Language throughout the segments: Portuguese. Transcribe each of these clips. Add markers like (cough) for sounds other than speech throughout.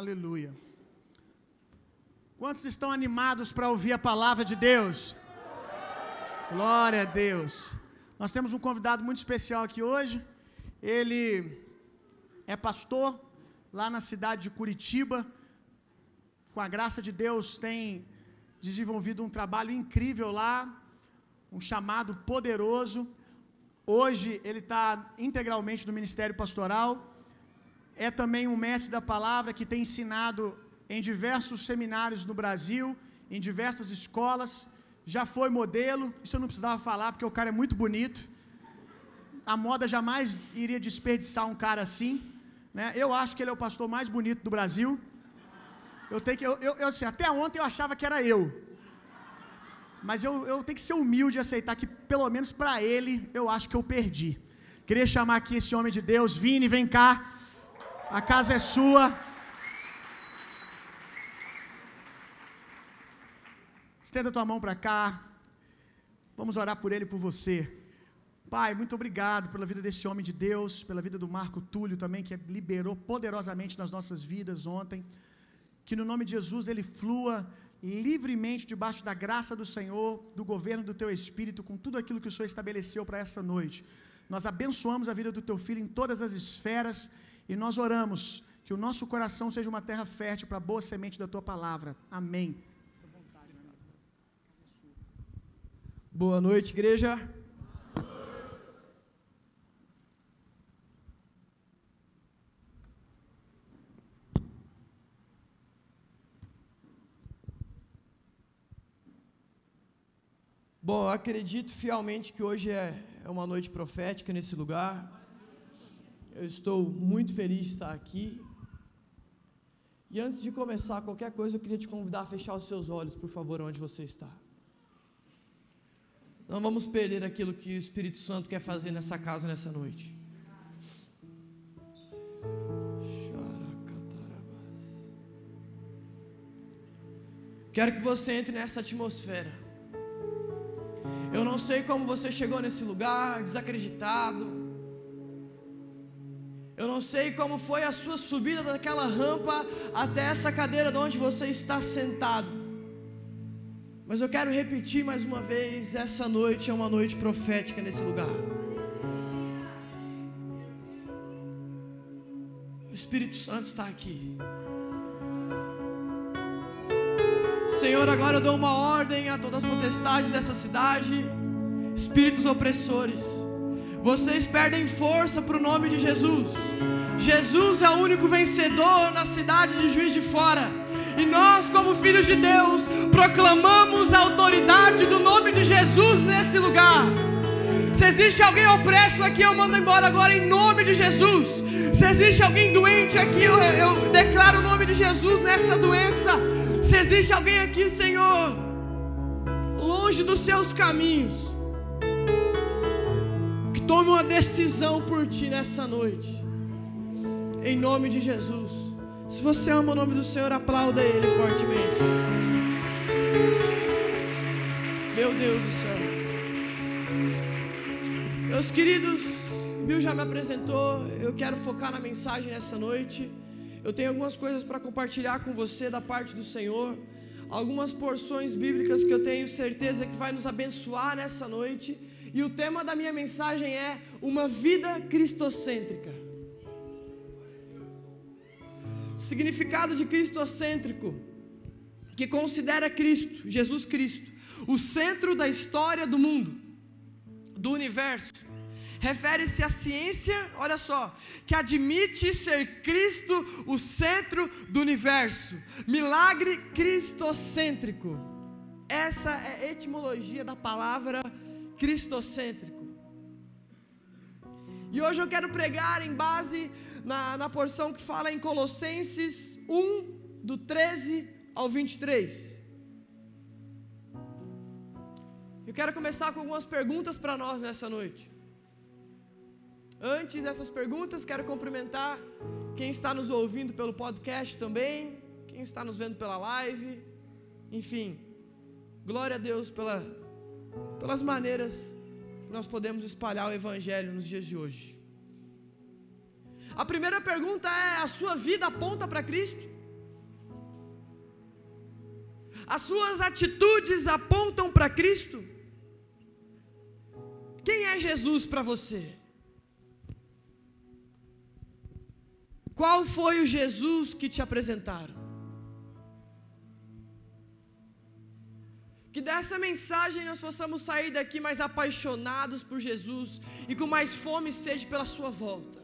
Aleluia. Quantos estão animados para ouvir a palavra de Deus? Glória a Deus. Nós temos um convidado muito especial aqui hoje. Ele é pastor lá na cidade de Curitiba. Com a graça de Deus, tem desenvolvido um trabalho incrível lá, um chamado poderoso. Hoje ele está integralmente no ministério pastoral. É também um mestre da palavra que tem ensinado em diversos seminários no Brasil, em diversas escolas. Já foi modelo, isso eu não precisava falar porque o cara é muito bonito. A moda jamais iria desperdiçar um cara assim. Né? Eu acho que ele é o pastor mais bonito do Brasil. Eu tenho que, eu, eu, assim, até ontem eu achava que era eu. Mas eu, eu tenho que ser humilde e aceitar que, pelo menos para ele, eu acho que eu perdi. Queria chamar aqui esse homem de Deus, Vini, vem cá. A casa é sua. Estenda tua mão para cá. Vamos orar por ele por você. Pai, muito obrigado pela vida desse homem de Deus, pela vida do Marco Túlio também, que liberou poderosamente nas nossas vidas ontem. Que no nome de Jesus ele flua livremente debaixo da graça do Senhor, do governo do teu Espírito, com tudo aquilo que o Senhor estabeleceu para essa noite. Nós abençoamos a vida do teu filho em todas as esferas e nós oramos que o nosso coração seja uma terra fértil para a boa semente da tua palavra. Amém. Boa noite, igreja. Bom, acredito fielmente que hoje é, é uma noite profética nesse lugar. Eu estou muito feliz de estar aqui. E antes de começar qualquer coisa, eu queria te convidar a fechar os seus olhos, por favor, onde você está. Não vamos perder aquilo que o Espírito Santo quer fazer nessa casa nessa noite. Quero que você entre nessa atmosfera. Eu não sei como você chegou nesse lugar, desacreditado. Eu não sei como foi a sua subida daquela rampa até essa cadeira de onde você está sentado. Mas eu quero repetir mais uma vez: essa noite é uma noite profética nesse lugar. O Espírito Santo está aqui. Senhor, agora eu dou uma ordem a todas as potestades dessa cidade, espíritos opressores. Vocês perdem força para o nome de Jesus. Jesus é o único vencedor na cidade de Juiz de Fora. E nós, como filhos de Deus, proclamamos a autoridade do nome de Jesus nesse lugar. Se existe alguém opresso aqui, eu mando embora agora em nome de Jesus. Se existe alguém doente aqui, eu, eu declaro o nome de Jesus nessa doença. Se existe alguém aqui, Senhor, longe dos seus caminhos, tome uma decisão por ti nessa noite, em nome de Jesus. Se você ama o nome do Senhor, aplauda Ele fortemente. Meu Deus do céu. Meus queridos, Bill já me apresentou. Eu quero focar na mensagem nessa noite. Eu tenho algumas coisas para compartilhar com você da parte do Senhor. Algumas porções bíblicas que eu tenho certeza que vai nos abençoar nessa noite. E o tema da minha mensagem é uma vida cristocêntrica. Significado de cristocêntrico, que considera Cristo, Jesus Cristo, o centro da história do mundo, do universo. Refere-se à ciência, olha só, que admite ser Cristo o centro do universo. Milagre cristocêntrico. Essa é a etimologia da palavra cristocêntrico. E hoje eu quero pregar em base na, na porção que fala em Colossenses 1, do 13 ao 23. Eu quero começar com algumas perguntas para nós nessa noite. Antes dessas perguntas, quero cumprimentar quem está nos ouvindo pelo podcast também, quem está nos vendo pela live, enfim, glória a Deus pela, pelas maneiras que nós podemos espalhar o Evangelho nos dias de hoje. A primeira pergunta é: a sua vida aponta para Cristo? As suas atitudes apontam para Cristo? Quem é Jesus para você? Qual foi o Jesus que te apresentaram? Que dessa mensagem nós possamos sair daqui mais apaixonados por Jesus e com mais fome sede pela Sua volta.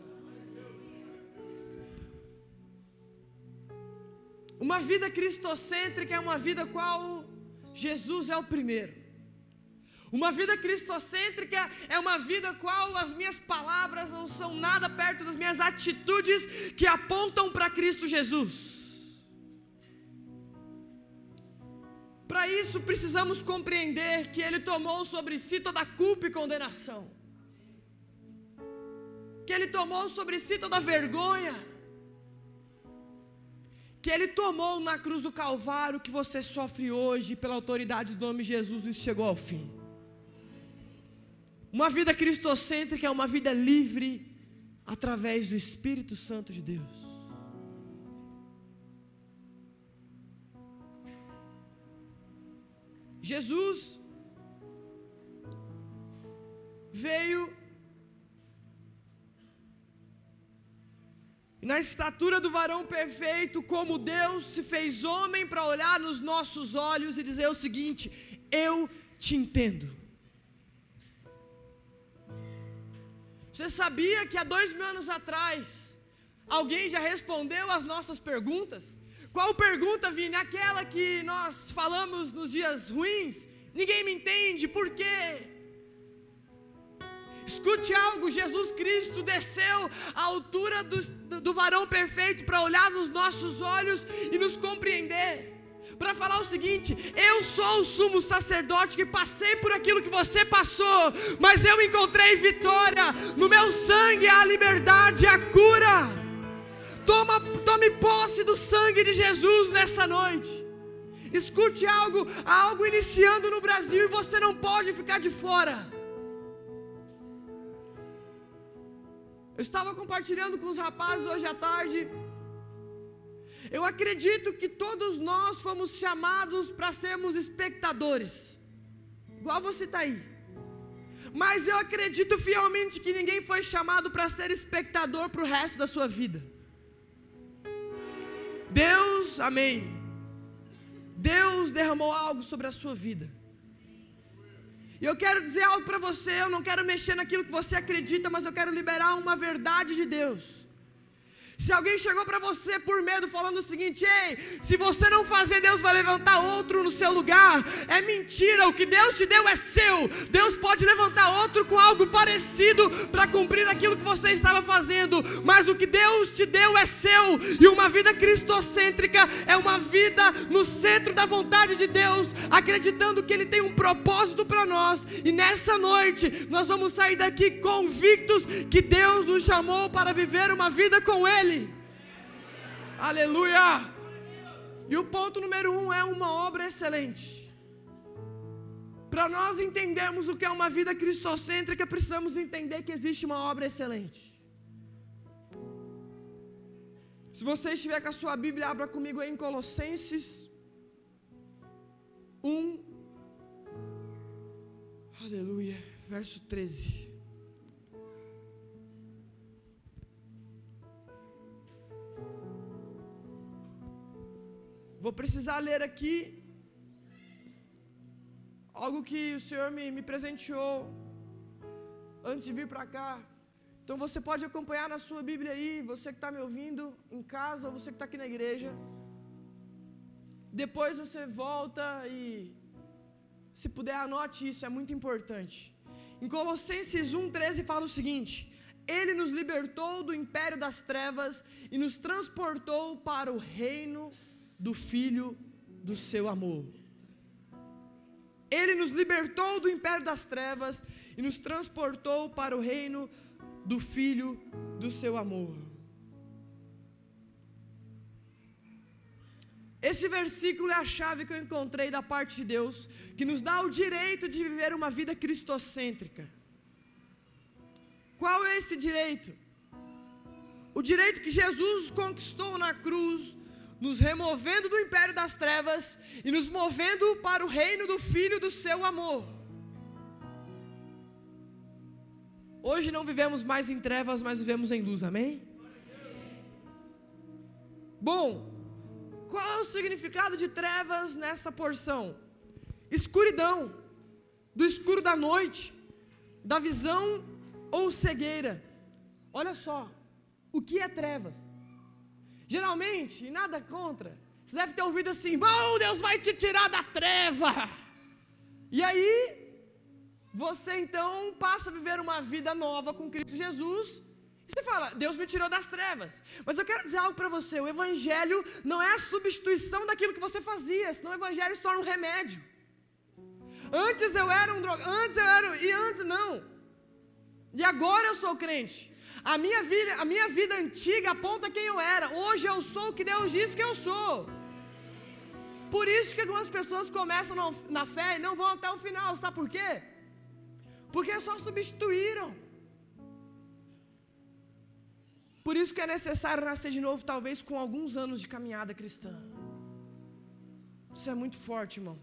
Uma vida cristocêntrica é uma vida qual Jesus é o primeiro. Uma vida cristocêntrica é uma vida qual as minhas palavras não são nada perto das minhas atitudes que apontam para Cristo Jesus. Isso precisamos compreender que Ele tomou sobre si toda culpa e condenação, que Ele tomou sobre si toda vergonha, que Ele tomou na cruz do Calvário que você sofre hoje pela autoridade do nome de Jesus e chegou ao fim. Uma vida cristocêntrica é uma vida livre através do Espírito Santo de Deus. Jesus veio na estatura do varão perfeito, como Deus se fez homem para olhar nos nossos olhos e dizer o seguinte: Eu te entendo. Você sabia que há dois mil anos atrás alguém já respondeu as nossas perguntas? Qual pergunta, Vini? Aquela que nós falamos nos dias ruins? Ninguém me entende, por quê? Escute algo: Jesus Cristo desceu à altura do, do varão perfeito para olhar nos nossos olhos e nos compreender. Para falar o seguinte: eu sou o sumo sacerdote que passei por aquilo que você passou, mas eu encontrei vitória. No meu sangue há a liberdade, a cura. Toma, tome posse do sangue de Jesus nessa noite. Escute algo, algo iniciando no Brasil e você não pode ficar de fora. Eu estava compartilhando com os rapazes hoje à tarde. Eu acredito que todos nós fomos chamados para sermos espectadores, igual você está aí. Mas eu acredito fielmente que ninguém foi chamado para ser espectador para o resto da sua vida. Deus, amém. Deus derramou algo sobre a sua vida. E eu quero dizer algo para você, eu não quero mexer naquilo que você acredita, mas eu quero liberar uma verdade de Deus. Se alguém chegou para você por medo falando o seguinte: "Ei, se você não fazer, Deus vai levantar outro no seu lugar". É mentira, o que Deus te deu é seu. Deus pode levantar outro com algo parecido para cumprir aquilo que você estava fazendo, mas o que Deus te deu é seu. E uma vida cristocêntrica é uma vida no centro da vontade de Deus, acreditando que ele tem um propósito para nós. E nessa noite nós vamos sair daqui convictos que Deus nos chamou para viver uma vida com ele. Aleluia! E o ponto número um é uma obra excelente. Para nós entendermos o que é uma vida cristocêntrica, precisamos entender que existe uma obra excelente. Se você estiver com a sua Bíblia, abra comigo aí em Colossenses 1. Aleluia. Verso 13. Vou precisar ler aqui algo que o Senhor me, me presenteou antes de vir para cá. Então você pode acompanhar na sua Bíblia aí, você que está me ouvindo em casa, ou você que está aqui na igreja. Depois você volta e, se puder, anote isso, é muito importante. Em Colossenses 1,13 fala o seguinte: Ele nos libertou do império das trevas e nos transportou para o reino do Filho do seu amor. Ele nos libertou do império das trevas e nos transportou para o reino do Filho do seu amor. Esse versículo é a chave que eu encontrei da parte de Deus, que nos dá o direito de viver uma vida cristocêntrica. Qual é esse direito? O direito que Jesus conquistou na cruz, nos removendo do império das trevas e nos movendo para o reino do Filho do seu amor. Hoje não vivemos mais em trevas, mas vivemos em luz, amém? Bom, qual é o significado de trevas nessa porção? Escuridão, do escuro da noite, da visão ou cegueira. Olha só, o que é trevas? Geralmente, nada contra, você deve ter ouvido assim: oh, Deus vai te tirar da treva. E aí, você então passa a viver uma vida nova com Cristo Jesus. E você fala, Deus me tirou das trevas. Mas eu quero dizer algo para você: o Evangelho não é a substituição daquilo que você fazia, senão o Evangelho se torna um remédio. Antes eu era um droga, antes eu era, e antes não. E agora eu sou crente. A minha vida, a minha vida antiga aponta quem eu era. Hoje eu sou o que Deus diz que eu sou. Por isso que algumas pessoas começam na fé e não vão até o final. Sabe por quê? Porque só substituíram. Por isso que é necessário nascer de novo, talvez com alguns anos de caminhada cristã. Isso é muito forte, irmão.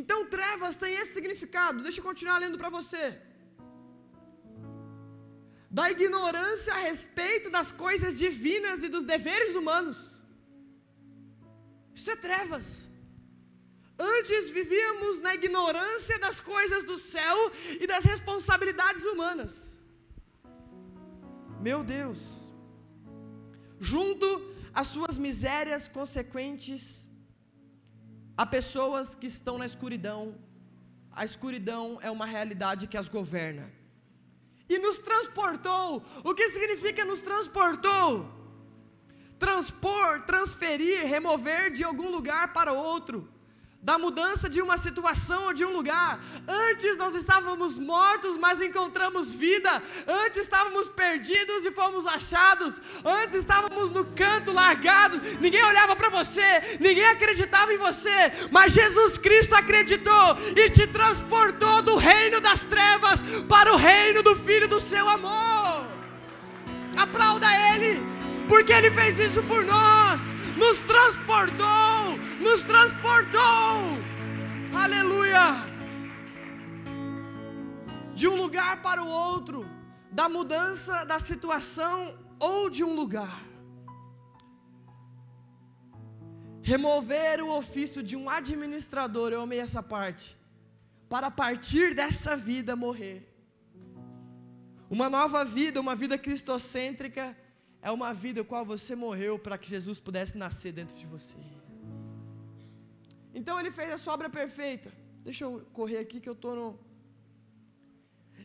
Então, trevas tem esse significado. Deixa eu continuar lendo para você. Da ignorância a respeito das coisas divinas e dos deveres humanos. Isso é trevas. Antes vivíamos na ignorância das coisas do céu e das responsabilidades humanas. Meu Deus. Junto às suas misérias consequentes, há pessoas que estão na escuridão. A escuridão é uma realidade que as governa. E nos transportou. O que significa nos transportou? Transpor, transferir, remover de algum lugar para outro da mudança de uma situação ou de um lugar. Antes nós estávamos mortos, mas encontramos vida. Antes estávamos perdidos e fomos achados. Antes estávamos no canto largados. Ninguém olhava para você, ninguém acreditava em você, mas Jesus Cristo acreditou e te transportou do reino das trevas para o reino do filho do seu amor. Aplauda ele, porque ele fez isso por nós nos transportou, nos transportou, aleluia, de um lugar para o outro, da mudança da situação ou de um lugar. Remover o ofício de um administrador, eu amei essa parte, para partir dessa vida morrer. Uma nova vida, uma vida cristocêntrica, é uma vida qual você morreu para que Jesus pudesse nascer dentro de você. Então ele fez a sua obra perfeita. Deixa eu correr aqui que eu estou no.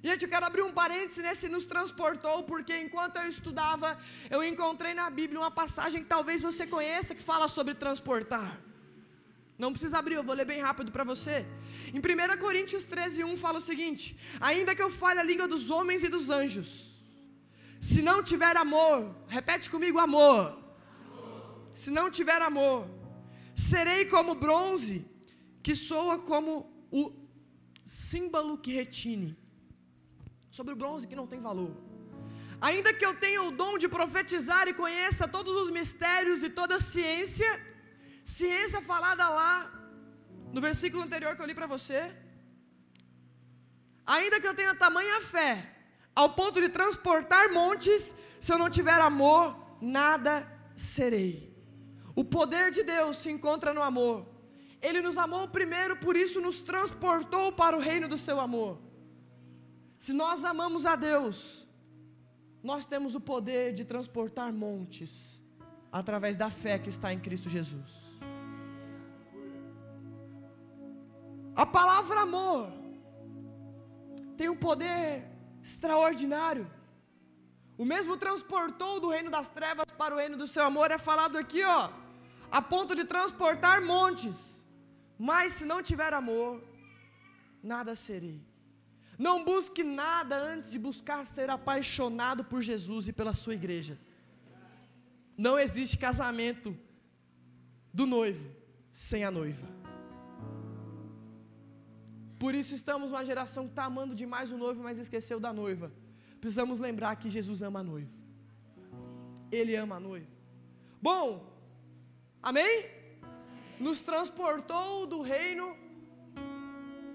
Gente, eu quero abrir um parêntese nesse nos transportou, porque enquanto eu estudava, eu encontrei na Bíblia uma passagem que talvez você conheça que fala sobre transportar. Não precisa abrir, eu vou ler bem rápido para você. Em 1 Coríntios 13, 1 fala o seguinte: Ainda que eu fale a língua dos homens e dos anjos, se não tiver amor, repete comigo: amor. amor. Se não tiver amor, serei como bronze que soa como o símbolo que retine. Sobre o bronze que não tem valor. Ainda que eu tenha o dom de profetizar e conheça todos os mistérios e toda a ciência, ciência falada lá no versículo anterior que eu li para você. Ainda que eu tenha tamanha fé, ao ponto de transportar montes, se eu não tiver amor, nada serei. O poder de Deus se encontra no amor. Ele nos amou primeiro, por isso nos transportou para o reino do seu amor. Se nós amamos a Deus, nós temos o poder de transportar montes através da fé que está em Cristo Jesus. A palavra amor tem um poder extraordinário. O mesmo transportou do reino das trevas para o reino do seu amor, é falado aqui, ó, a ponto de transportar montes. Mas se não tiver amor, nada serei. Não busque nada antes de buscar ser apaixonado por Jesus e pela sua igreja. Não existe casamento do noivo sem a noiva. Por isso estamos numa geração que está amando demais o noivo, mas esqueceu da noiva. Precisamos lembrar que Jesus ama a noiva. Ele ama a noiva. Bom, Amém? Nos transportou do reino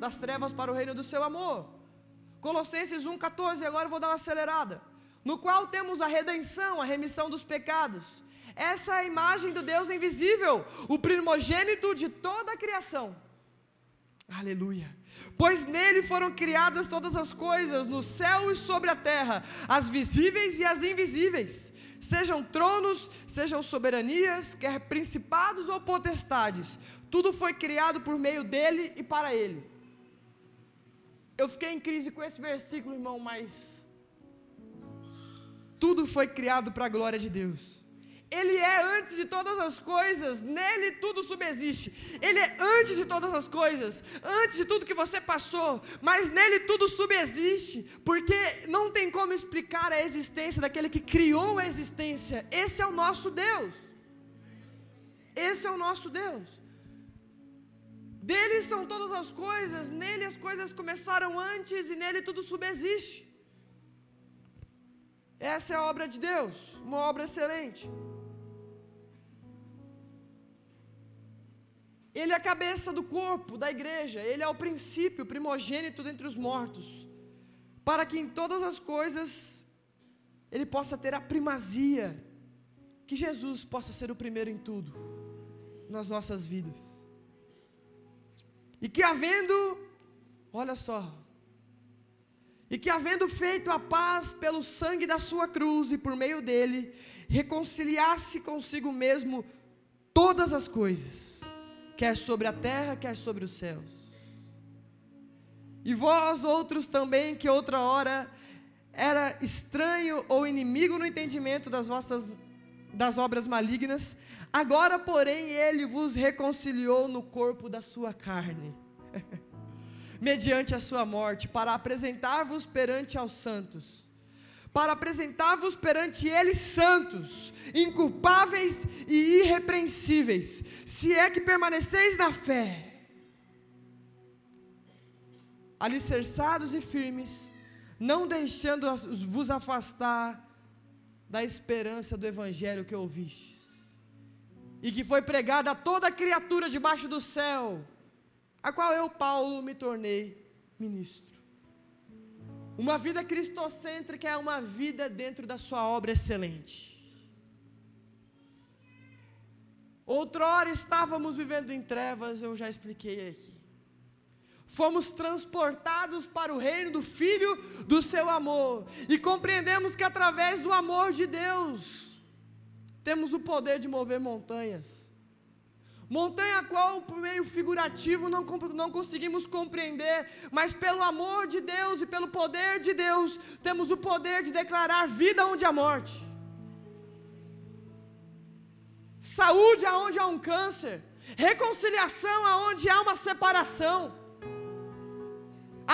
das trevas para o reino do seu amor. Colossenses 1,14, agora eu vou dar uma acelerada. No qual temos a redenção, a remissão dos pecados. Essa é a imagem do Deus invisível, o primogênito de toda a criação. Aleluia. Pois nele foram criadas todas as coisas, no céu e sobre a terra, as visíveis e as invisíveis, sejam tronos, sejam soberanias, quer principados ou potestades, tudo foi criado por meio dele e para ele. Eu fiquei em crise com esse versículo, irmão, mas tudo foi criado para a glória de Deus. Ele é antes de todas as coisas, nele tudo subsiste. Ele é antes de todas as coisas, antes de tudo que você passou, mas nele tudo subsiste, porque não tem como explicar a existência daquele que criou a existência. Esse é o nosso Deus. Esse é o nosso Deus. Dele são todas as coisas, nele as coisas começaram antes e nele tudo subsiste. Essa é a obra de Deus, uma obra excelente. Ele é a cabeça do corpo, da igreja, ele é o princípio, primogênito dentre os mortos, para que em todas as coisas ele possa ter a primazia, que Jesus possa ser o primeiro em tudo nas nossas vidas. E que havendo, olha só, e que havendo feito a paz pelo sangue da sua cruz e por meio dele, reconciliasse consigo mesmo todas as coisas, quer sobre a terra, quer sobre os céus. E vós outros também, que outra hora era estranho ou inimigo no entendimento das vossas das obras malignas, agora, porém, ele vos reconciliou no corpo da sua carne. (laughs) mediante a sua morte, para apresentar-vos perante aos santos, para apresentar-vos perante eles santos, inculpáveis e irrepreensíveis, se é que permaneceis na fé, alicerçados e firmes, não deixando vos afastar da esperança do evangelho que ouvistes, e que foi pregada a toda criatura debaixo do céu, a qual eu, Paulo, me tornei ministro. Uma vida cristocêntrica é uma vida dentro da sua obra excelente. Outrora estávamos vivendo em trevas, eu já expliquei aqui. Fomos transportados para o reino do Filho do seu amor, e compreendemos que através do amor de Deus, temos o poder de mover montanhas. Montanha qual, por meio figurativo, não, não conseguimos compreender, mas pelo amor de Deus e pelo poder de Deus, temos o poder de declarar vida onde há morte, saúde aonde há um câncer, reconciliação aonde há uma separação.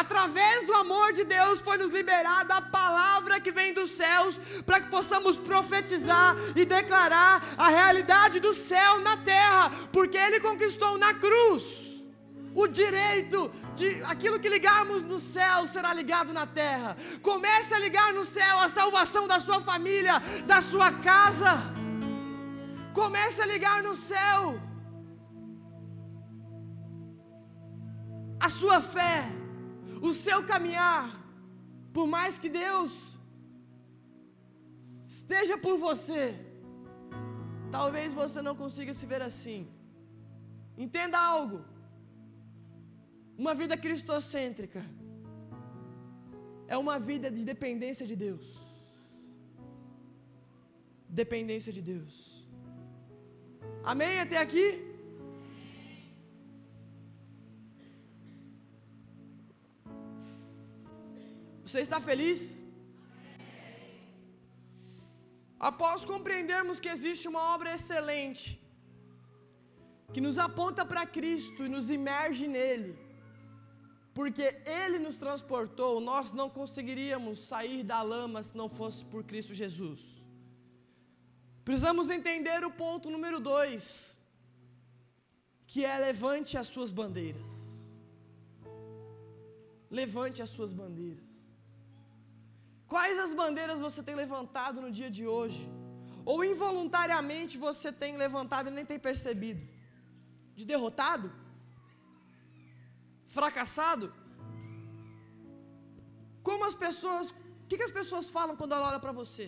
Através do amor de Deus foi nos liberada a palavra que vem dos céus, para que possamos profetizar e declarar a realidade do céu na terra, porque Ele conquistou na cruz o direito de aquilo que ligarmos no céu será ligado na terra. Comece a ligar no céu a salvação da sua família, da sua casa. Comece a ligar no céu a sua fé o seu caminhar, por mais que Deus esteja por você, talvez você não consiga se ver assim. Entenda algo. Uma vida cristocêntrica é uma vida de dependência de Deus. Dependência de Deus. Amém até aqui? Você está feliz? Após compreendermos que existe uma obra excelente, que nos aponta para Cristo e nos imerge nele, porque Ele nos transportou, nós não conseguiríamos sair da lama se não fosse por Cristo Jesus. Precisamos entender o ponto número dois, que é levante as suas bandeiras. Levante as suas bandeiras. Quais as bandeiras você tem levantado no dia de hoje? ou involuntariamente você tem levantado e nem tem percebido? De derrotado? Fracassado? Como as pessoas, o que, que as pessoas falam quando ela olha para você?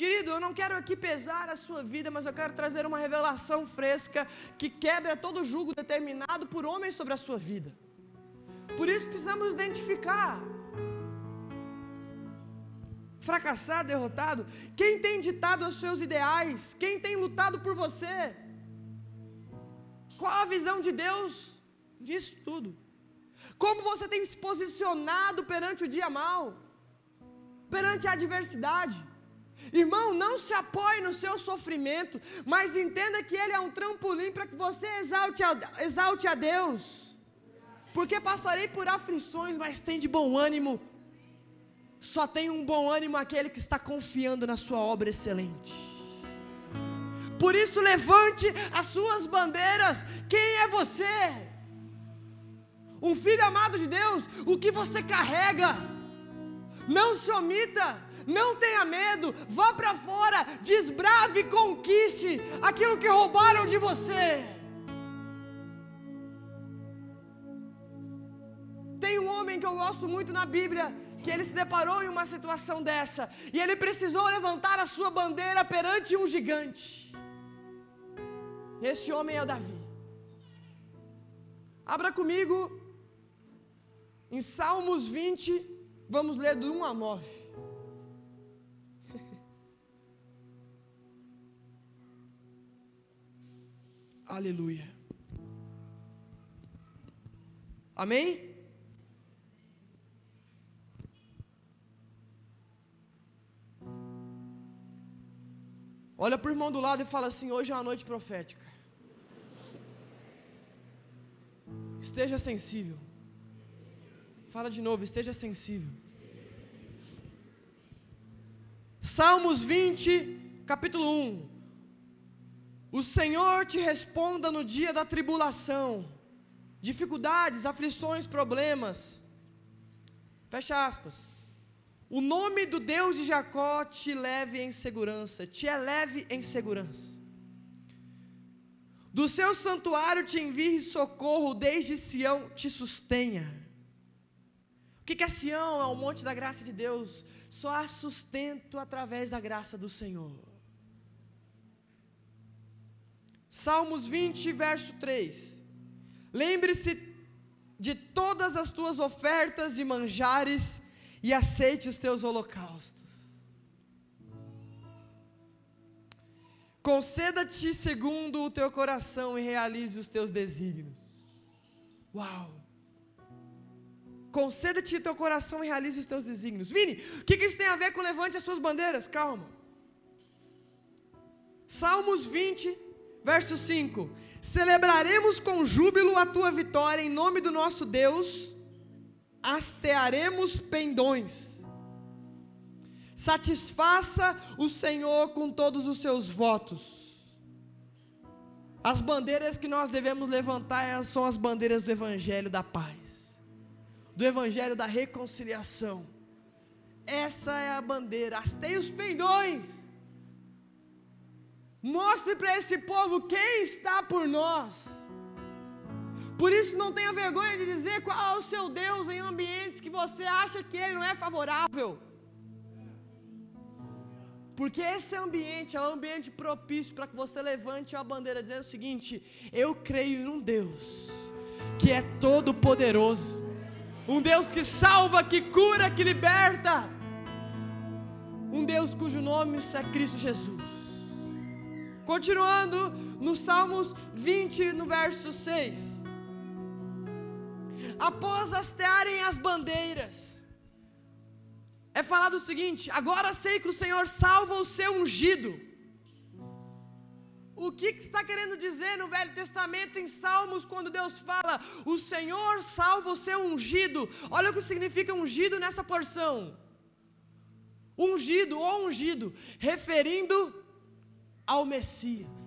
Querido, eu não quero aqui pesar a sua vida, mas eu quero trazer uma revelação fresca que quebra todo julgo determinado por homens sobre a sua vida. Por isso precisamos identificar. Fracassado, derrotado, quem tem ditado os seus ideais, quem tem lutado por você, qual a visão de Deus disso tudo? Como você tem se posicionado perante o dia mal, perante a adversidade? Irmão, não se apoie no seu sofrimento, mas entenda que ele é um trampolim para que você exalte a, exalte a Deus. Porque passarei por aflições, mas tem de bom ânimo. Só tem um bom ânimo aquele que está confiando na sua obra excelente. Por isso, levante as suas bandeiras. Quem é você? Um filho amado de Deus, o que você carrega? Não se omita, não tenha medo, vá para fora, desbrave, conquiste aquilo que roubaram de você. Tem um homem que eu gosto muito na Bíblia, que ele se deparou em uma situação dessa, e ele precisou levantar a sua bandeira perante um gigante. Esse homem é Davi. Abra comigo em Salmos 20, vamos ler do 1 a 9. (laughs) Aleluia. Amém? Olha para o irmão do lado e fala assim: hoje é uma noite profética. Esteja sensível. Fala de novo, esteja sensível. Salmos 20, capítulo 1. O Senhor te responda no dia da tribulação, dificuldades, aflições, problemas. Fecha aspas. O nome do Deus de Jacó te leve em segurança, te eleve em segurança. Do seu santuário te envie socorro, desde Sião te sustenha. O que é Sião? É o monte da graça de Deus. Só há sustento através da graça do Senhor. Salmos 20, verso 3. Lembre-se de todas as tuas ofertas e manjares e aceite os teus holocaustos. Conceda-te segundo o teu coração e realize os teus desígnios. Uau! Conceda-te o teu coração e realize os teus desígnios. Vini, o que, que isso tem a ver com levante as suas bandeiras? Calma. Salmos 20, verso 5: Celebraremos com júbilo a tua vitória em nome do nosso Deus, hastearemos pendões. Satisfaça o Senhor com todos os seus votos. As bandeiras que nós devemos levantar são as bandeiras do Evangelho da paz, do Evangelho da reconciliação. Essa é a bandeira. Hastei os pendões. Mostre para esse povo quem está por nós. Por isso não tenha vergonha de dizer qual é o seu Deus em ambientes que você acha que ele não é favorável. Porque esse ambiente é um ambiente propício para que você levante a bandeira dizendo o seguinte: eu creio em um Deus que é todo poderoso. Um Deus que salva, que cura, que liberta. Um Deus cujo nome é Cristo Jesus. Continuando no Salmos 20, no verso 6. Após hastearem as bandeiras, é falado o seguinte: agora sei que o Senhor salva o seu ungido. O que, que está querendo dizer no Velho Testamento, em Salmos, quando Deus fala, o Senhor salva o seu ungido? Olha o que significa ungido nessa porção. Ungido ou ungido, referindo ao Messias,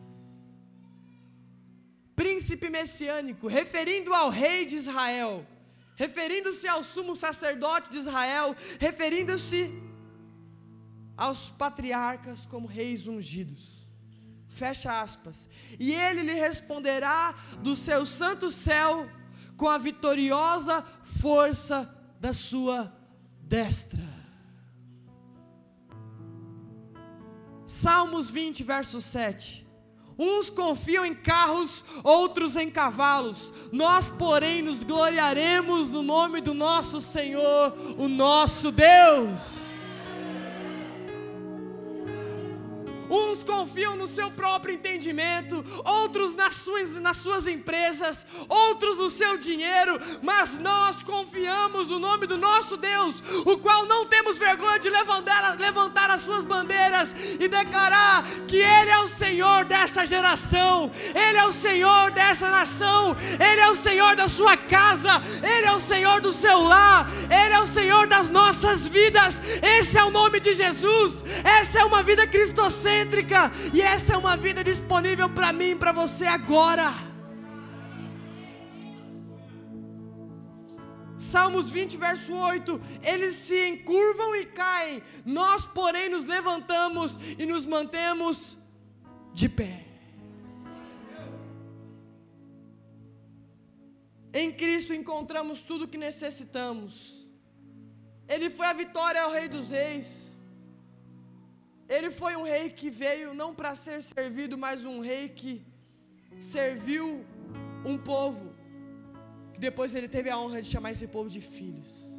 príncipe messiânico, referindo ao rei de Israel, referindo-se ao sumo sacerdote de Israel, referindo-se aos patriarcas como reis ungidos. Fecha aspas. E ele lhe responderá do seu santo céu com a vitoriosa força da sua destra. Salmos 20, verso 7. Uns confiam em carros, outros em cavalos. Nós, porém, nos gloriaremos no nome do nosso Senhor, o nosso Deus. Uns confiam no seu próprio entendimento, outros nas suas, nas suas empresas, outros no seu dinheiro, mas nós confiamos no nome do nosso Deus, o qual não temos vergonha de levantar, levantar as suas bandeiras e declarar que Ele é o Senhor dessa geração, Ele é o Senhor dessa nação, Ele é o Senhor da sua casa, Ele é o Senhor do seu lar, Ele é o Senhor das nossas vidas. Esse é o nome de Jesus, essa é uma vida cristocêntrica e essa é uma vida disponível para mim e para você agora. Salmos 20, verso 8: Eles se encurvam e caem, nós, porém, nos levantamos e nos mantemos de pé. Em Cristo encontramos tudo o que necessitamos. Ele foi a vitória ao Rei dos Reis. Ele foi um rei que veio não para ser servido, mas um rei que serviu um povo, que depois ele teve a honra de chamar esse povo de filhos.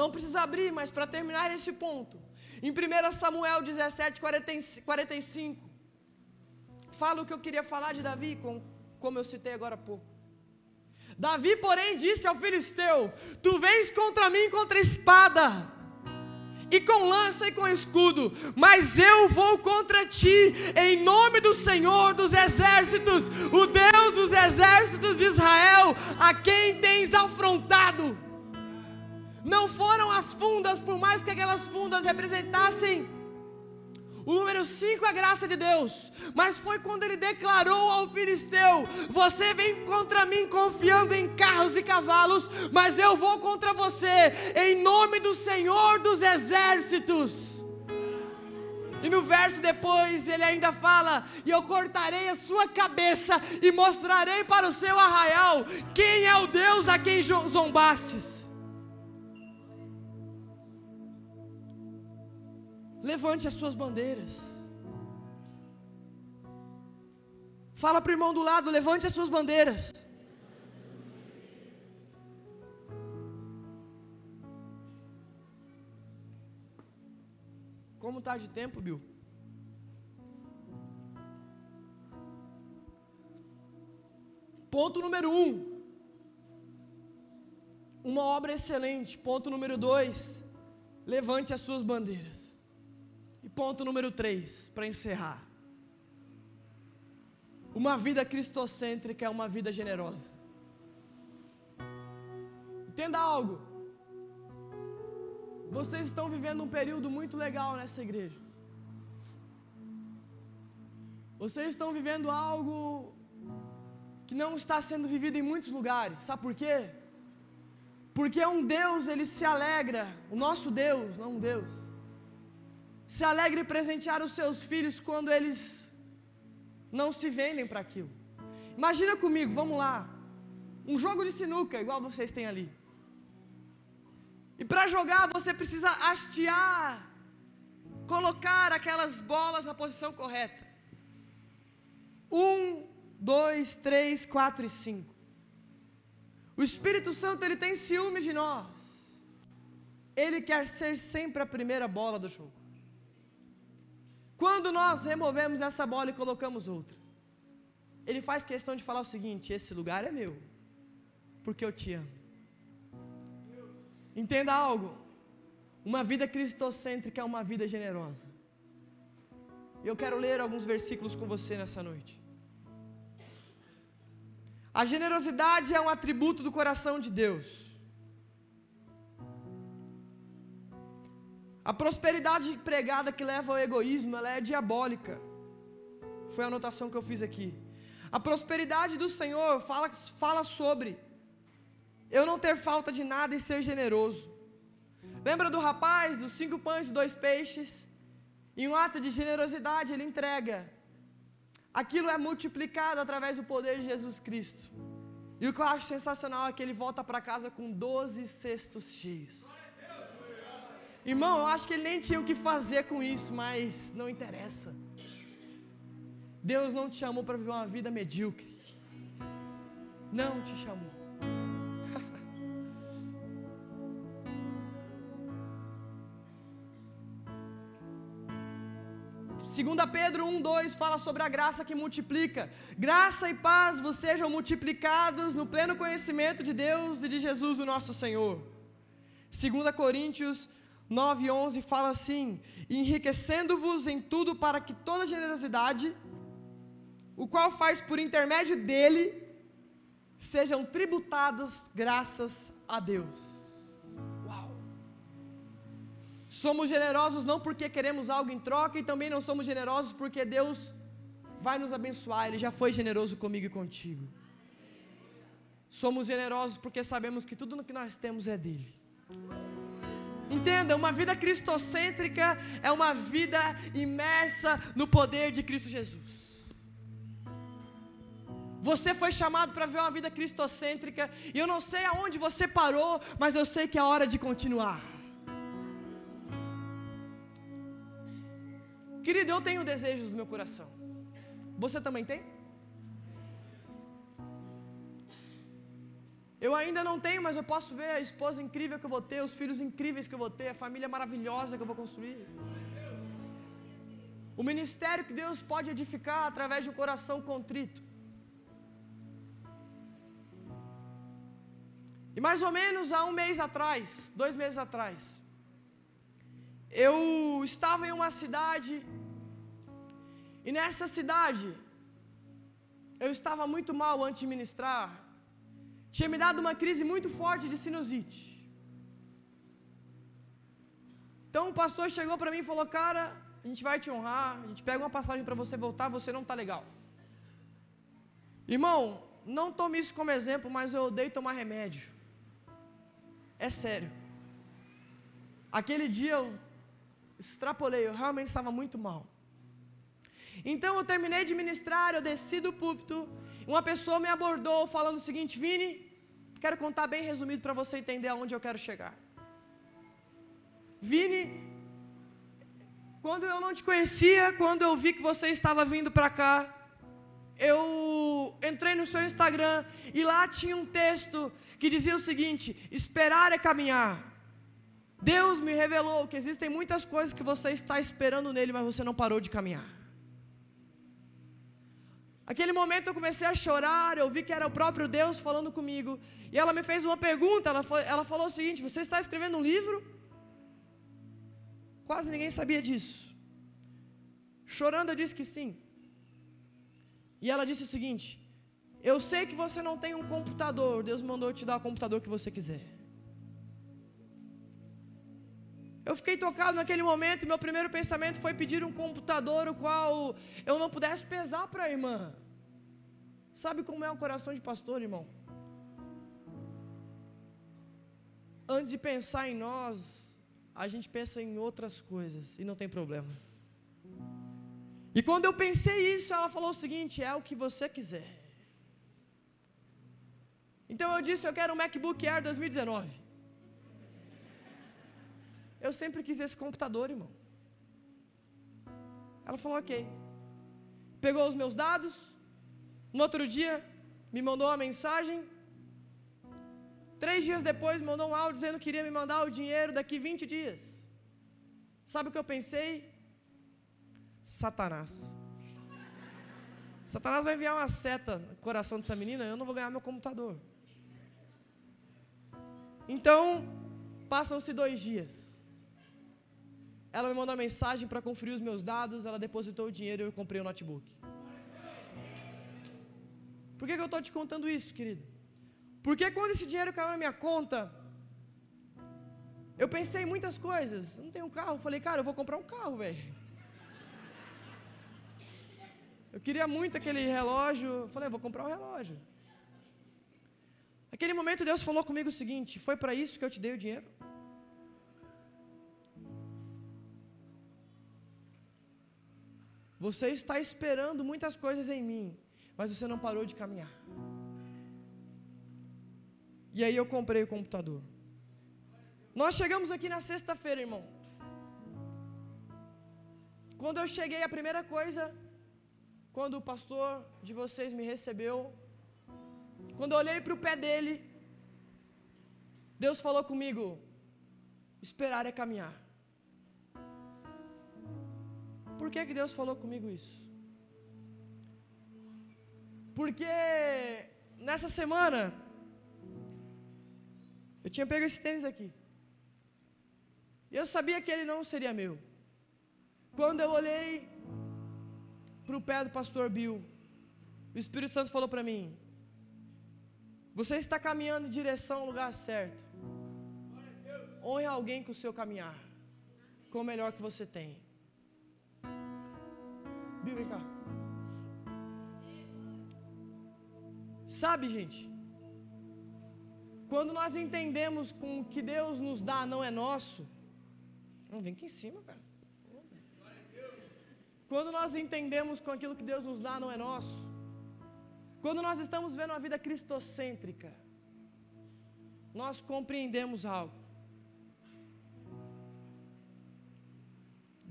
Não precisa abrir, mas para terminar esse ponto, em 1 Samuel 17, 45, fala o que eu queria falar de Davi, como eu citei agora há pouco. Davi, porém, disse ao filisteu: Tu vens contra mim contra espada, e com lança e com escudo, mas eu vou contra ti, em nome do Senhor dos exércitos, o Deus dos exércitos de Israel, a quem tens afrontado. Não foram as fundas, por mais que aquelas fundas representassem o número 5 é graça de Deus. Mas foi quando ele declarou ao filisteu: Você vem contra mim confiando em carros e cavalos, mas eu vou contra você em nome do Senhor dos exércitos. E no verso depois ele ainda fala: E eu cortarei a sua cabeça e mostrarei para o seu arraial quem é o Deus a quem zombastes. Levante as suas bandeiras. Fala para o irmão do lado, levante as suas bandeiras. Como está de tempo, Bill? Ponto número um. Uma obra excelente. Ponto número dois. Levante as suas bandeiras ponto número 3, para encerrar. Uma vida cristocêntrica é uma vida generosa. Entenda algo. Vocês estão vivendo um período muito legal nessa igreja. Vocês estão vivendo algo que não está sendo vivido em muitos lugares. Sabe por quê? Porque um Deus, ele se alegra, o nosso Deus, não um Deus se alegre em presentear os seus filhos quando eles não se vendem para aquilo. Imagina comigo, vamos lá. Um jogo de sinuca, igual vocês têm ali. E para jogar você precisa hastear, colocar aquelas bolas na posição correta. Um, dois, três, quatro e cinco. O Espírito Santo ele tem ciúme de nós. Ele quer ser sempre a primeira bola do jogo. Quando nós removemos essa bola e colocamos outra, ele faz questão de falar o seguinte: esse lugar é meu, porque eu te amo. Entenda algo: uma vida cristocêntrica é uma vida generosa. Eu quero ler alguns versículos com você nessa noite. A generosidade é um atributo do coração de Deus. A prosperidade pregada que leva ao egoísmo, ela é diabólica. Foi a anotação que eu fiz aqui. A prosperidade do Senhor fala, fala sobre eu não ter falta de nada e ser generoso. Lembra do rapaz dos cinco pães e dois peixes? Em um ato de generosidade, ele entrega. Aquilo é multiplicado através do poder de Jesus Cristo. E o que eu acho sensacional é que ele volta para casa com 12 cestos cheios. Irmão, eu acho que ele nem tinha o que fazer com isso, mas não interessa. Deus não te chamou para viver uma vida medíocre. Não te chamou. (laughs) Segunda Pedro 1:2 fala sobre a graça que multiplica. Graça e paz vos sejam multiplicados no pleno conhecimento de Deus e de Jesus, o nosso Senhor. Segunda Coríntios 9:11 fala assim: enriquecendo-vos em tudo para que toda generosidade, o qual faz por intermédio dele, sejam tributadas graças a Deus. Uau! Somos generosos não porque queremos algo em troca e também não somos generosos porque Deus vai nos abençoar, Ele já foi generoso comigo e contigo. Somos generosos porque sabemos que tudo que nós temos é dele. Entenda, uma vida cristocêntrica é uma vida imersa no poder de Cristo Jesus. Você foi chamado para ver uma vida cristocêntrica, e eu não sei aonde você parou, mas eu sei que é hora de continuar. Querido, eu tenho desejos no meu coração. Você também tem? Eu ainda não tenho, mas eu posso ver a esposa incrível que eu vou ter, os filhos incríveis que eu vou ter, a família maravilhosa que eu vou construir. O ministério que Deus pode edificar através de um coração contrito. E mais ou menos há um mês atrás, dois meses atrás, eu estava em uma cidade, e nessa cidade, eu estava muito mal antes de ministrar, tinha me dado uma crise muito forte de sinusite. Então o pastor chegou para mim e falou: Cara, a gente vai te honrar, a gente pega uma passagem para você voltar, você não está legal. Irmão, não tome isso como exemplo, mas eu odeio tomar remédio. É sério. Aquele dia eu extrapolei, eu realmente estava muito mal. Então eu terminei de ministrar, eu desci do púlpito, uma pessoa me abordou falando o seguinte: Vini, quero contar bem resumido para você entender aonde eu quero chegar. Vini, quando eu não te conhecia, quando eu vi que você estava vindo para cá, eu entrei no seu Instagram e lá tinha um texto que dizia o seguinte: esperar é caminhar. Deus me revelou que existem muitas coisas que você está esperando nele, mas você não parou de caminhar. Aquele momento eu comecei a chorar, eu vi que era o próprio Deus falando comigo. E ela me fez uma pergunta, ela, foi, ela falou o seguinte: Você está escrevendo um livro? Quase ninguém sabia disso. Chorando, eu disse que sim. E ela disse o seguinte: Eu sei que você não tem um computador, Deus mandou te dar o computador que você quiser. Eu fiquei tocado naquele momento e meu primeiro pensamento foi pedir um computador o qual eu não pudesse pesar para a irmã. Sabe como é o coração de pastor, irmão? Antes de pensar em nós, a gente pensa em outras coisas e não tem problema. E quando eu pensei isso, ela falou o seguinte: é o que você quiser. Então eu disse: eu quero um MacBook Air 2019. Eu sempre quis esse computador, irmão. Ela falou: ok. Pegou os meus dados. No outro dia, me mandou uma mensagem. Três dias depois, me mandou um áudio dizendo que queria me mandar o dinheiro daqui 20 dias. Sabe o que eu pensei? Satanás. Satanás vai enviar uma seta no coração dessa menina, eu não vou ganhar meu computador. Então, passam-se dois dias. Ela me mandou uma mensagem para conferir os meus dados, ela depositou o dinheiro e eu comprei o um notebook. Por que, que eu estou te contando isso, querido? Porque quando esse dinheiro caiu na minha conta, eu pensei em muitas coisas. Não tenho um carro. Falei, cara, eu vou comprar um carro, velho. Eu queria muito aquele relógio. Falei, vou comprar um relógio. Naquele momento Deus falou comigo o seguinte: Foi para isso que eu te dei o dinheiro? Você está esperando muitas coisas em mim, mas você não parou de caminhar. E aí eu comprei o computador. Nós chegamos aqui na sexta-feira, irmão. Quando eu cheguei, a primeira coisa, quando o pastor de vocês me recebeu, quando eu olhei para o pé dele, Deus falou comigo: esperar é caminhar. Por que, que Deus falou comigo isso? Porque nessa semana eu tinha pego esse tênis aqui. E eu sabia que ele não seria meu. Quando eu olhei para o pé do pastor Bill, o Espírito Santo falou para mim: Você está caminhando em direção ao lugar certo. Honre alguém com o seu caminhar, com o melhor que você tem. Bill, vem cá. Sabe, gente, quando nós entendemos com o que Deus nos dá não é nosso, não vem aqui em cima, cara. Quando nós entendemos com aquilo que Deus nos dá não é nosso, quando nós estamos vendo uma vida cristocêntrica, nós compreendemos algo.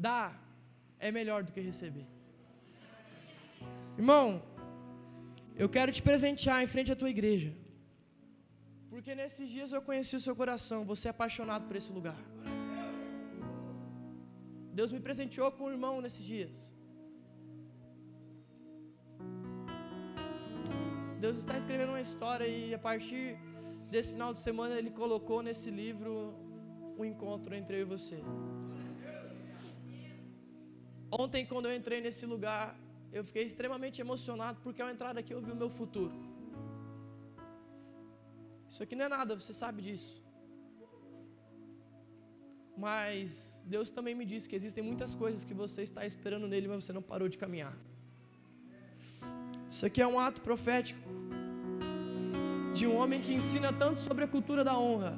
Dar é melhor do que receber. Irmão, eu quero te presentear em frente à tua igreja. Porque nesses dias eu conheci o seu coração, você é apaixonado por esse lugar. Deus me presenteou com um irmão nesses dias. Deus está escrevendo uma história e a partir desse final de semana ele colocou nesse livro um encontro entre eu e você. Ontem, quando eu entrei nesse lugar, eu fiquei extremamente emocionado porque ao entrar aqui eu vi o meu futuro. Isso aqui não é nada, você sabe disso. Mas Deus também me disse que existem muitas coisas que você está esperando nele, mas você não parou de caminhar. Isso aqui é um ato profético de um homem que ensina tanto sobre a cultura da honra.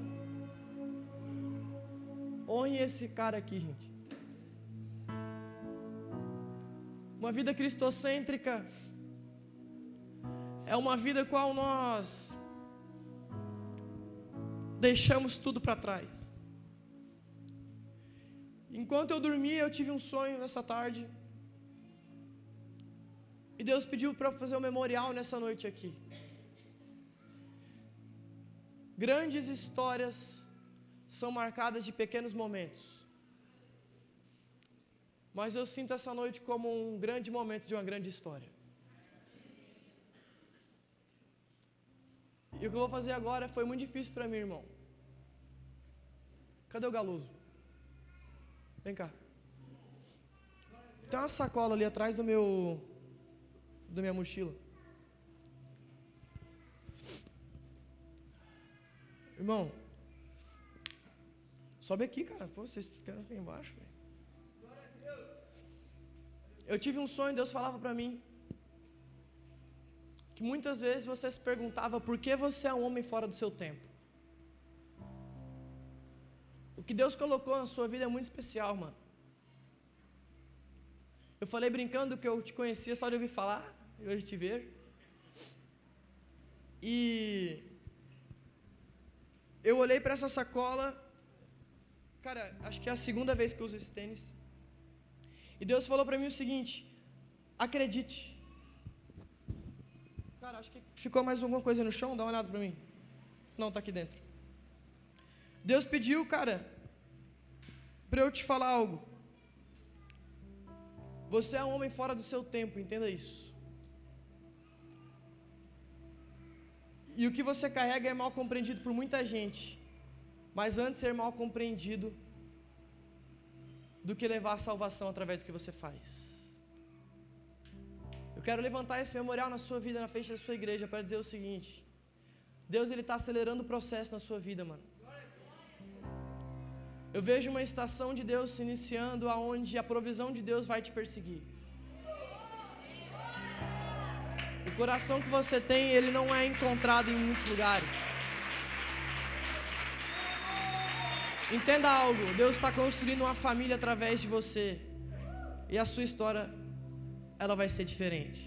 Honre esse cara aqui, gente. Uma vida cristocêntrica é uma vida qual nós deixamos tudo para trás. Enquanto eu dormia, eu tive um sonho nessa tarde. E Deus pediu para fazer um memorial nessa noite aqui. Grandes histórias são marcadas de pequenos momentos. Mas eu sinto essa noite como um grande momento de uma grande história. E o que eu vou fazer agora foi muito difícil para mim, irmão. Cadê o Galoso? Vem cá. Tem uma sacola ali atrás do meu da minha mochila. Irmão, sobe aqui, cara. Pô, vocês ficaram aqui embaixo. Eu tive um sonho, Deus falava para mim que muitas vezes você se perguntava por que você é um homem fora do seu tempo. O que Deus colocou na sua vida é muito especial, mano. Eu falei brincando que eu te conhecia só de ouvir falar, e hoje te ver. E eu olhei para essa sacola, cara, acho que é a segunda vez que eu uso esse tênis. E Deus falou para mim o seguinte: acredite. Cara, acho que ficou mais alguma coisa no chão, dá uma olhada para mim. Não, está aqui dentro. Deus pediu, cara, para eu te falar algo. Você é um homem fora do seu tempo, entenda isso. E o que você carrega é mal compreendido por muita gente. Mas antes de ser mal compreendido, do que levar a salvação através do que você faz. Eu quero levantar esse memorial na sua vida, na frente da sua igreja, para dizer o seguinte: Deus ele está acelerando o processo na sua vida, mano. Eu vejo uma estação de Deus se iniciando, aonde a provisão de Deus vai te perseguir. O coração que você tem, ele não é encontrado em muitos lugares. Entenda algo: Deus está construindo uma família através de você, e a sua história ela vai ser diferente.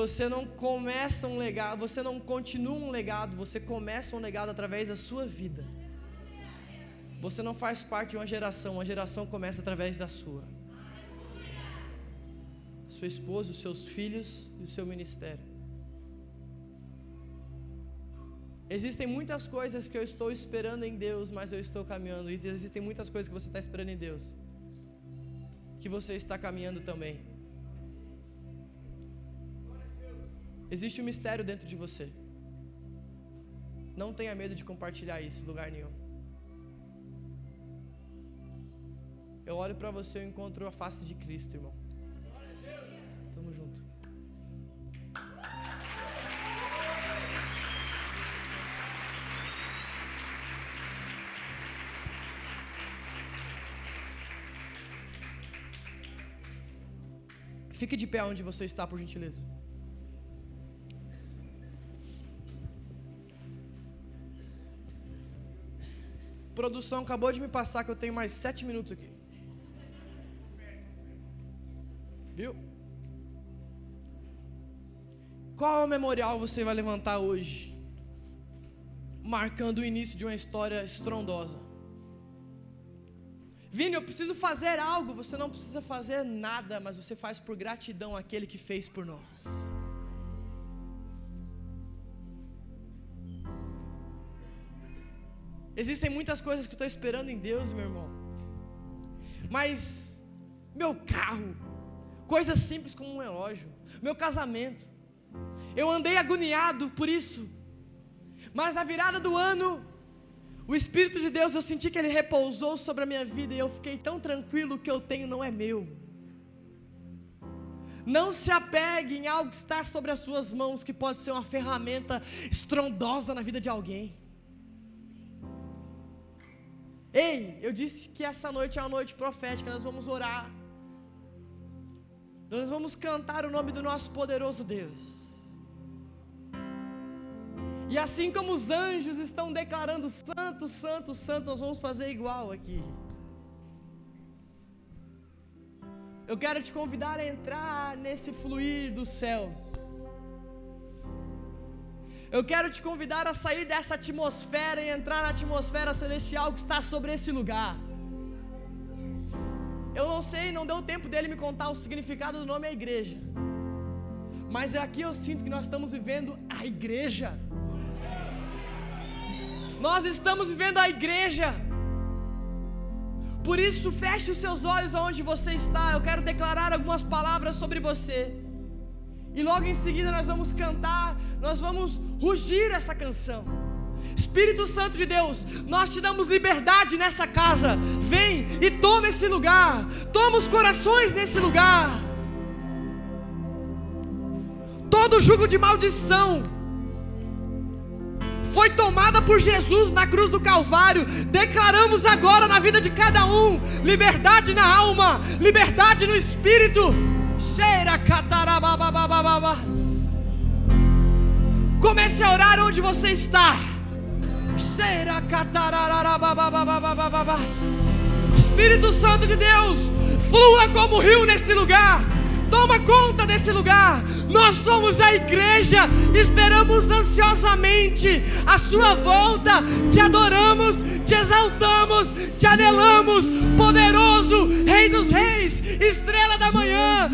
Você não começa um legado, você não continua um legado, você começa um legado através da sua vida. Você não faz parte de uma geração, uma geração começa através da sua. Sua esposa, os seus filhos e o seu ministério. Existem muitas coisas que eu estou esperando em Deus, mas eu estou caminhando. E existem muitas coisas que você está esperando em Deus, que você está caminhando também. Existe um mistério dentro de você. Não tenha medo de compartilhar isso em lugar nenhum. Eu olho para você e encontro a face de Cristo, irmão. Tamo junto. Fique de pé onde você está, por gentileza. Produção acabou de me passar que eu tenho mais sete minutos aqui. Viu? Qual memorial você vai levantar hoje? Marcando o início de uma história estrondosa. Vini, eu preciso fazer algo. Você não precisa fazer nada, mas você faz por gratidão aquele que fez por nós. Existem muitas coisas que eu estou esperando em Deus, meu irmão. Mas, meu carro, coisas simples como um relógio, meu casamento. Eu andei agoniado por isso. Mas na virada do ano, o Espírito de Deus, eu senti que Ele repousou sobre a minha vida e eu fiquei tão tranquilo que eu tenho não é meu. Não se apegue em algo que está sobre as suas mãos, que pode ser uma ferramenta estrondosa na vida de alguém. Ei, eu disse que essa noite é uma noite profética, nós vamos orar. Nós vamos cantar o nome do nosso poderoso Deus. E assim como os anjos estão declarando santo, santo, santo, nós vamos fazer igual aqui. Eu quero te convidar a entrar nesse fluir dos céus. Eu quero te convidar a sair dessa atmosfera e entrar na atmosfera celestial que está sobre esse lugar. Eu não sei, não deu tempo dele me contar o significado do nome a igreja. Mas é aqui eu sinto que nós estamos vivendo a igreja. Nós estamos vivendo a igreja. Por isso, feche os seus olhos aonde você está. Eu quero declarar algumas palavras sobre você. E logo em seguida nós vamos cantar, nós vamos rugir essa canção. Espírito Santo de Deus, nós te damos liberdade nessa casa. Vem e toma esse lugar. Toma os corações nesse lugar. Todo jugo de maldição foi tomada por Jesus na cruz do Calvário. Declaramos agora na vida de cada um liberdade na alma, liberdade no espírito. Cheira catarabababababa. Comece a orar onde você está. Cheira catararabababababa. Espírito Santo de Deus, flua como rio nesse lugar. Toma conta desse lugar. Nós somos a igreja. Esperamos ansiosamente a sua volta. Te adoramos, te exaltamos, te anelamos. Poderoso, Rei dos Reis, estrela da manhã.